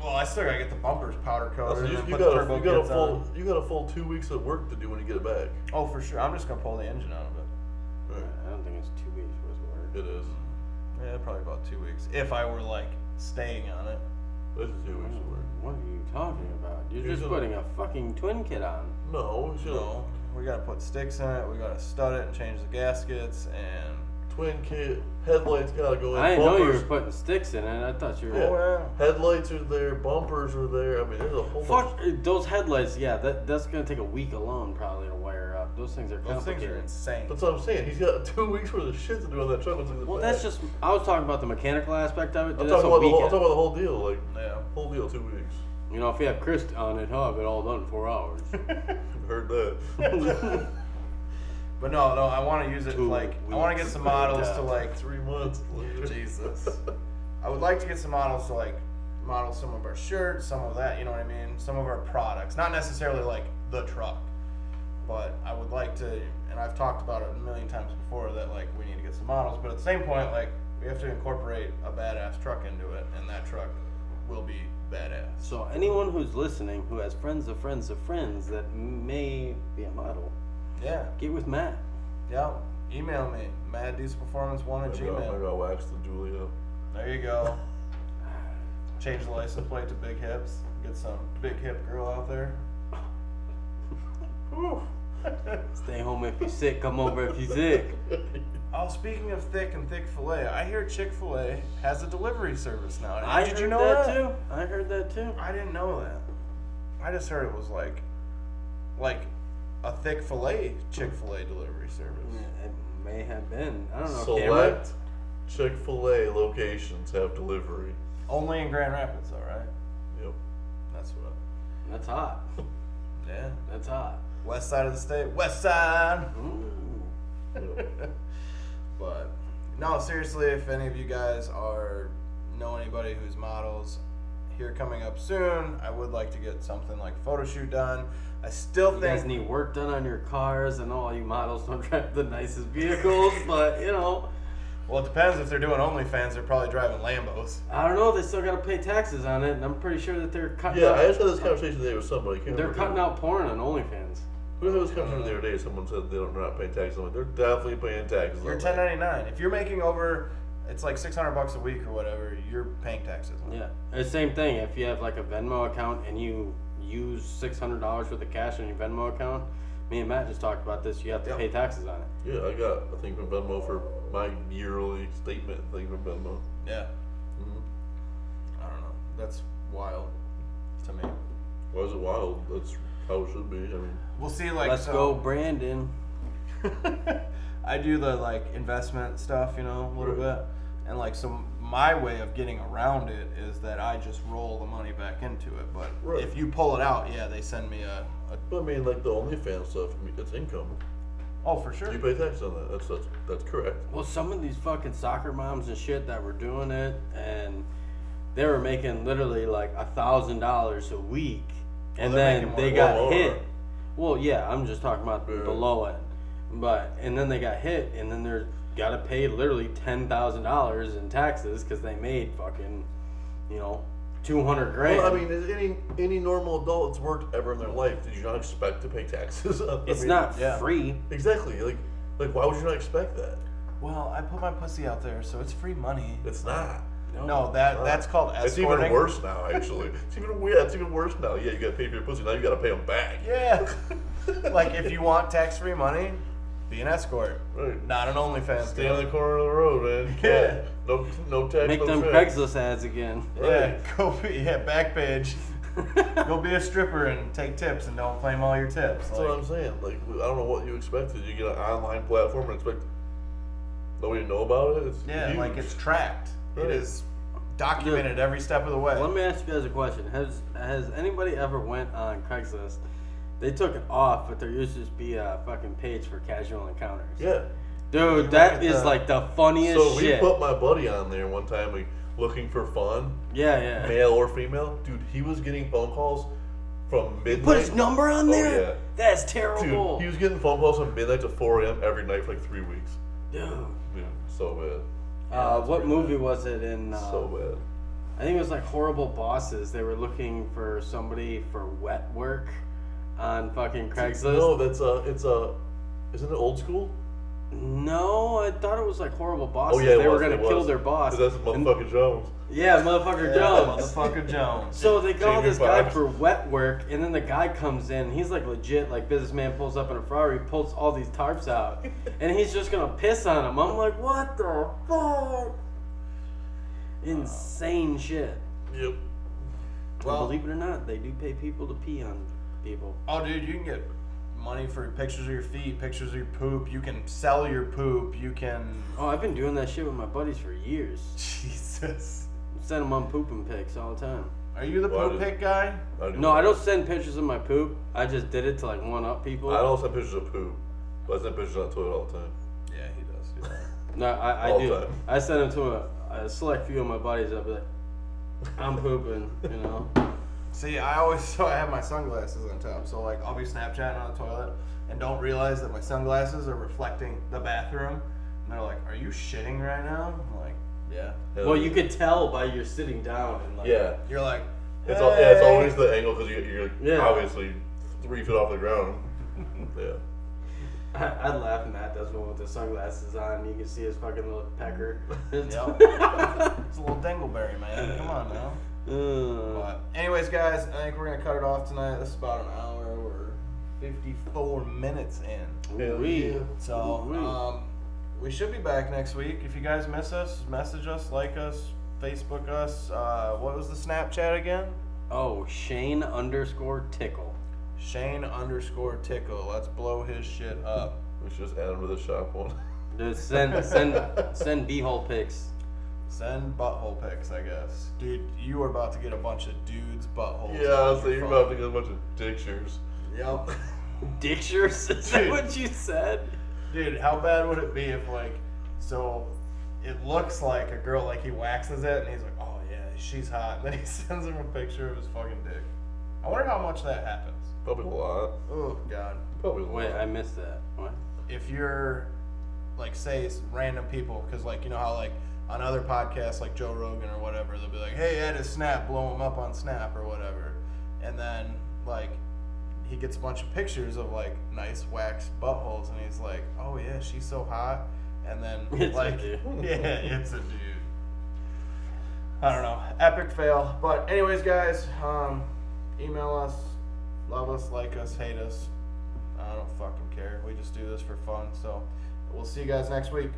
Well, I still gotta get the bumpers powder oh, coated said, you, and you put the got a, turbo you got a kits full on. you got a full two weeks of work to do when you get it back. Oh, for sure. I'm just gonna pull the engine out of it. Right. I don't think it's two weeks worth of work. It is. Yeah, probably about two weeks. If I were like staying on it. It's two weeks of work. What are you talking about? You're just putting a fucking twin kit on. No, you No, we gotta put sticks in it. We gotta stud it and change the gaskets and. twin kit headlights gotta go in. I didn't know you were putting sticks in it. I thought you were. Yeah. Oh Headlights are there. Bumpers are there. I mean, there's a whole Fuck bunch. uh, those headlights. Yeah, that that's gonna take a week alone probably to wire up. Those things are yeah, those things complicated. are insane. That's what I'm saying. He's got two weeks worth of shit to do on that truck. Looks like the well, back. that's just. I was talking about the mechanical aspect of it. I'm talking about the whole. I'm talking about the whole deal. Like Yeah. whole deal, two weeks. You know, if we have Chris on it, he'll have it all done in four hours. *laughs* Heard that. *laughs* But no, no, I want to use it Two like I want to get weeks. some models to like. *laughs* Three months. later. Jesus. I would like to get some models to like model some of our shirts, some of that. You know what I mean? Some of our products, not necessarily like the truck, but I would like to. And I've talked about it a million times before that like we need to get some models, but at the same point, like we have to incorporate a badass truck into it, and that truck will be badass. so anyone who's listening who has friends of friends of friends that may be a model, Yeah, get with Matt. yeah. Email me, Mad Diesel Performance One at I got, I Gmail. got waxed the Julia. There you go. Change the license plate to big hips. Get some big hip girl out there. *laughs* Stay home if you're sick. Come over if you're sick. *laughs* oh, speaking of thick and thick fillet, I hear Chick Fil A has a delivery service now. I Did heard you know that, that, too. I heard that too. I didn't know that. I just heard it was like, like, a thick fillet Chick Fil A delivery service. Yeah, It may have been. I don't know. Select Chick Fil A locations have delivery. Only in Grand Rapids, though, right? Yep. That's what. That's hot. *laughs* Yeah. That's hot. West side of the state. West side. Ooh. Yep. *laughs* But no, seriously, if any of you guys are know anybody who's models here coming up soon, I would like to get something like photo shoot done. I still You think guys need work done on your cars. and all you models don't drive the nicest vehicles, but you know, Well, it depends if they're doing OnlyFans. They're probably driving Lambos. I don't know. They still got to pay taxes on it, and I'm pretty sure that they're cutting. Yeah, out, I just had this conversation today with somebody. Can't They're cutting out porn on OnlyFans. Who was coming conversation the other day? Someone said they don't, they're not paying taxes. I'm like, they're definitely paying taxes. You're on that. 1099. If you're making over, it's like 600 bucks a week or whatever. You're paying taxes. on it. Yeah, it's the same thing. If you have like a Venmo account and you use six hundred dollars worth of cash in your Venmo account, me and Matt just talked about this. You have to Yep. pay taxes on it. Yeah, I got a thing from Venmo for my yearly statement thing from Venmo. Yeah. hmm I don't know. That's wild to me. Why is it wild? That's how it should be. I mean, We'll see. Like, Let's so- go, Brandon. *laughs* I do the like investment stuff, you know, a little Right. bit, and like so my way of getting around it is that I just roll the money back into it. But Right. if you pull it out, yeah, they send me a, a but I mean, like the OnlyFans stuff, I mean, it's income. oh for sure. You pay tax on that. That's that's that's correct. Well, some of these fucking soccer moms and shit that were doing it, and they were making literally like a thousand dollars a week, and they're then they got more. hit. Well, yeah, I'm just talking about Yeah. the low end, but and then they got hit, and then they're got to pay literally ten thousand dollars in taxes because they made fucking, you know, two hundred grand. Well, I mean, is any any normal adult that's worked ever in their life, did you not expect to pay taxes? *laughs* I it's mean, not yeah. free. exactly like like why would you not expect that? Well, I put my pussy out there, so it's free money. It's not. No, that that's called escort. It's even worse now, actually. it's even yeah, it's even worse now. Yeah, you gotta pay for your pussy. Now you gotta pay them back. Yeah. *laughs* like if you want tax-free money, be an escort, Right. not an OnlyFans. Stay on the corner of the road, man. *laughs* Yeah. No, no tax. Free. Make no them tax. Craigslist ads again. Yeah, *laughs* go be yeah Backpage. Go be a stripper and take tips and don't claim all your tips. That's Like, what I'm saying. Like, I don't know what you expected. You get an online platform and expect nobody to know about it. It's yeah, huge. like it's tracked. It is documented every step of the way. Let me ask you guys a question. Has has anybody ever went on Craigslist? They took it off, but there used to just be a fucking page for casual encounters. yeah. Dude, that uh, the- like the funniest So we shit. put my buddy on there one time, like looking for fun, yeah, yeah. male or female. Dude, he was getting phone calls from midnight. Put his number on Oh, there. yeah. That's Dude, terrible. he was getting phone calls from midnight to 4 a.m. every night for like three weeks. Dude. Dude, so bad. Uh, what movie was it in? Uh, so bad. I think it was like Horrible Bosses. They were looking for somebody for wet work on fucking Craigslist. No, that's a. it's a. isn't it old school? No, I thought it was like Horrible Bosses. Oh yeah, it they were gonna kill was. their boss. That's motherfucking Jones. Yeah, motherfucker Yeah, Jones. motherfucker Jones. So they call Jamie this guy Foxx. for wet work, and then the guy comes in. He's like legit, like businessman pulls up in a Ferrari, pulls all these tarps out, *laughs* and he's just gonna piss on him. I'm like, what the fuck? Insane shit. Yep. Well- and believe it or not, they do pay people to pee on people. Oh, dude, you can get money for pictures of your feet, pictures of your poop. You can sell your poop. You can. Oh, I've been doing that shit with my buddies for years. *laughs* Jesus. Send them on pooping pics all the time. Are you the Why poop did- pick guy? I do No, I don't send pictures of my poop. I just did it to like one up people. I don't send pictures of poop, but I send pictures on the toilet all the time. Yeah, he does. do that. *laughs* No, I, I All do. time. I send them to a, a select few of my buddies. I'll be like, I'm pooping, you know. See, I always *laughs* so I have my sunglasses on top, so like I'll be Snapchatting on the toilet and don't realize that my sunglasses are reflecting the bathroom, and they're like, "Are you shitting right now?" I'm like, "Yeah." Hell Well, yeah. you could tell by your sitting down and like. Yeah. You're like, It's al- yeah, it's always the angle because you, you're Yeah. obviously three feet off the ground. *laughs* yeah. I, I'd laugh when Matt does one with the sunglasses on. You can see his fucking little pecker. *laughs* Yep. *laughs* It's a little dingleberry, man. Come on now. Uh, But anyways, guys, I think we're gonna cut it off tonight. This is about an hour. We're 54 minutes in. Hell yeah. So Ooh-wee. um, we should be back next week. If you guys miss us, message us, like us, Facebook us. Uh, what was the Snapchat again? Oh, Shane underscore tickle. Shane underscore tickle. Let's blow his shit up. We should just add him to the shop one. Just send *laughs* send send beehole pics. Send butthole pics, I guess. Dude, you are about to get a bunch of dudes' buttholes. yeah, on so your you're phone. about to get a bunch of dictures. Yep. Dictures? Is that what you said? Dude, how bad would it be if like, so it looks like a girl, like he waxes it, and he's like, oh yeah, she's hot. *laughs* And then he sends him a picture of his fucking dick. I wonder how much that happens. Probably a lot. Oh god. Probably a lot. Wait, I missed that. What? If you're like like say s- random people because like you know how like on other podcasts like Joe Rogan or whatever they'll be like, hey, add a snap, blow him up on Snap or whatever, and then like he gets a bunch of pictures of like nice waxed buttholes and he's like, oh yeah, she's so hot, and then *laughs* It's like *laughs* yeah, it's a dude. I don't know. Epic fail. But anyways, guys, um, email us, love us, like us, hate us. I don't fucking care. We just do this for fun. So we'll see you guys next week.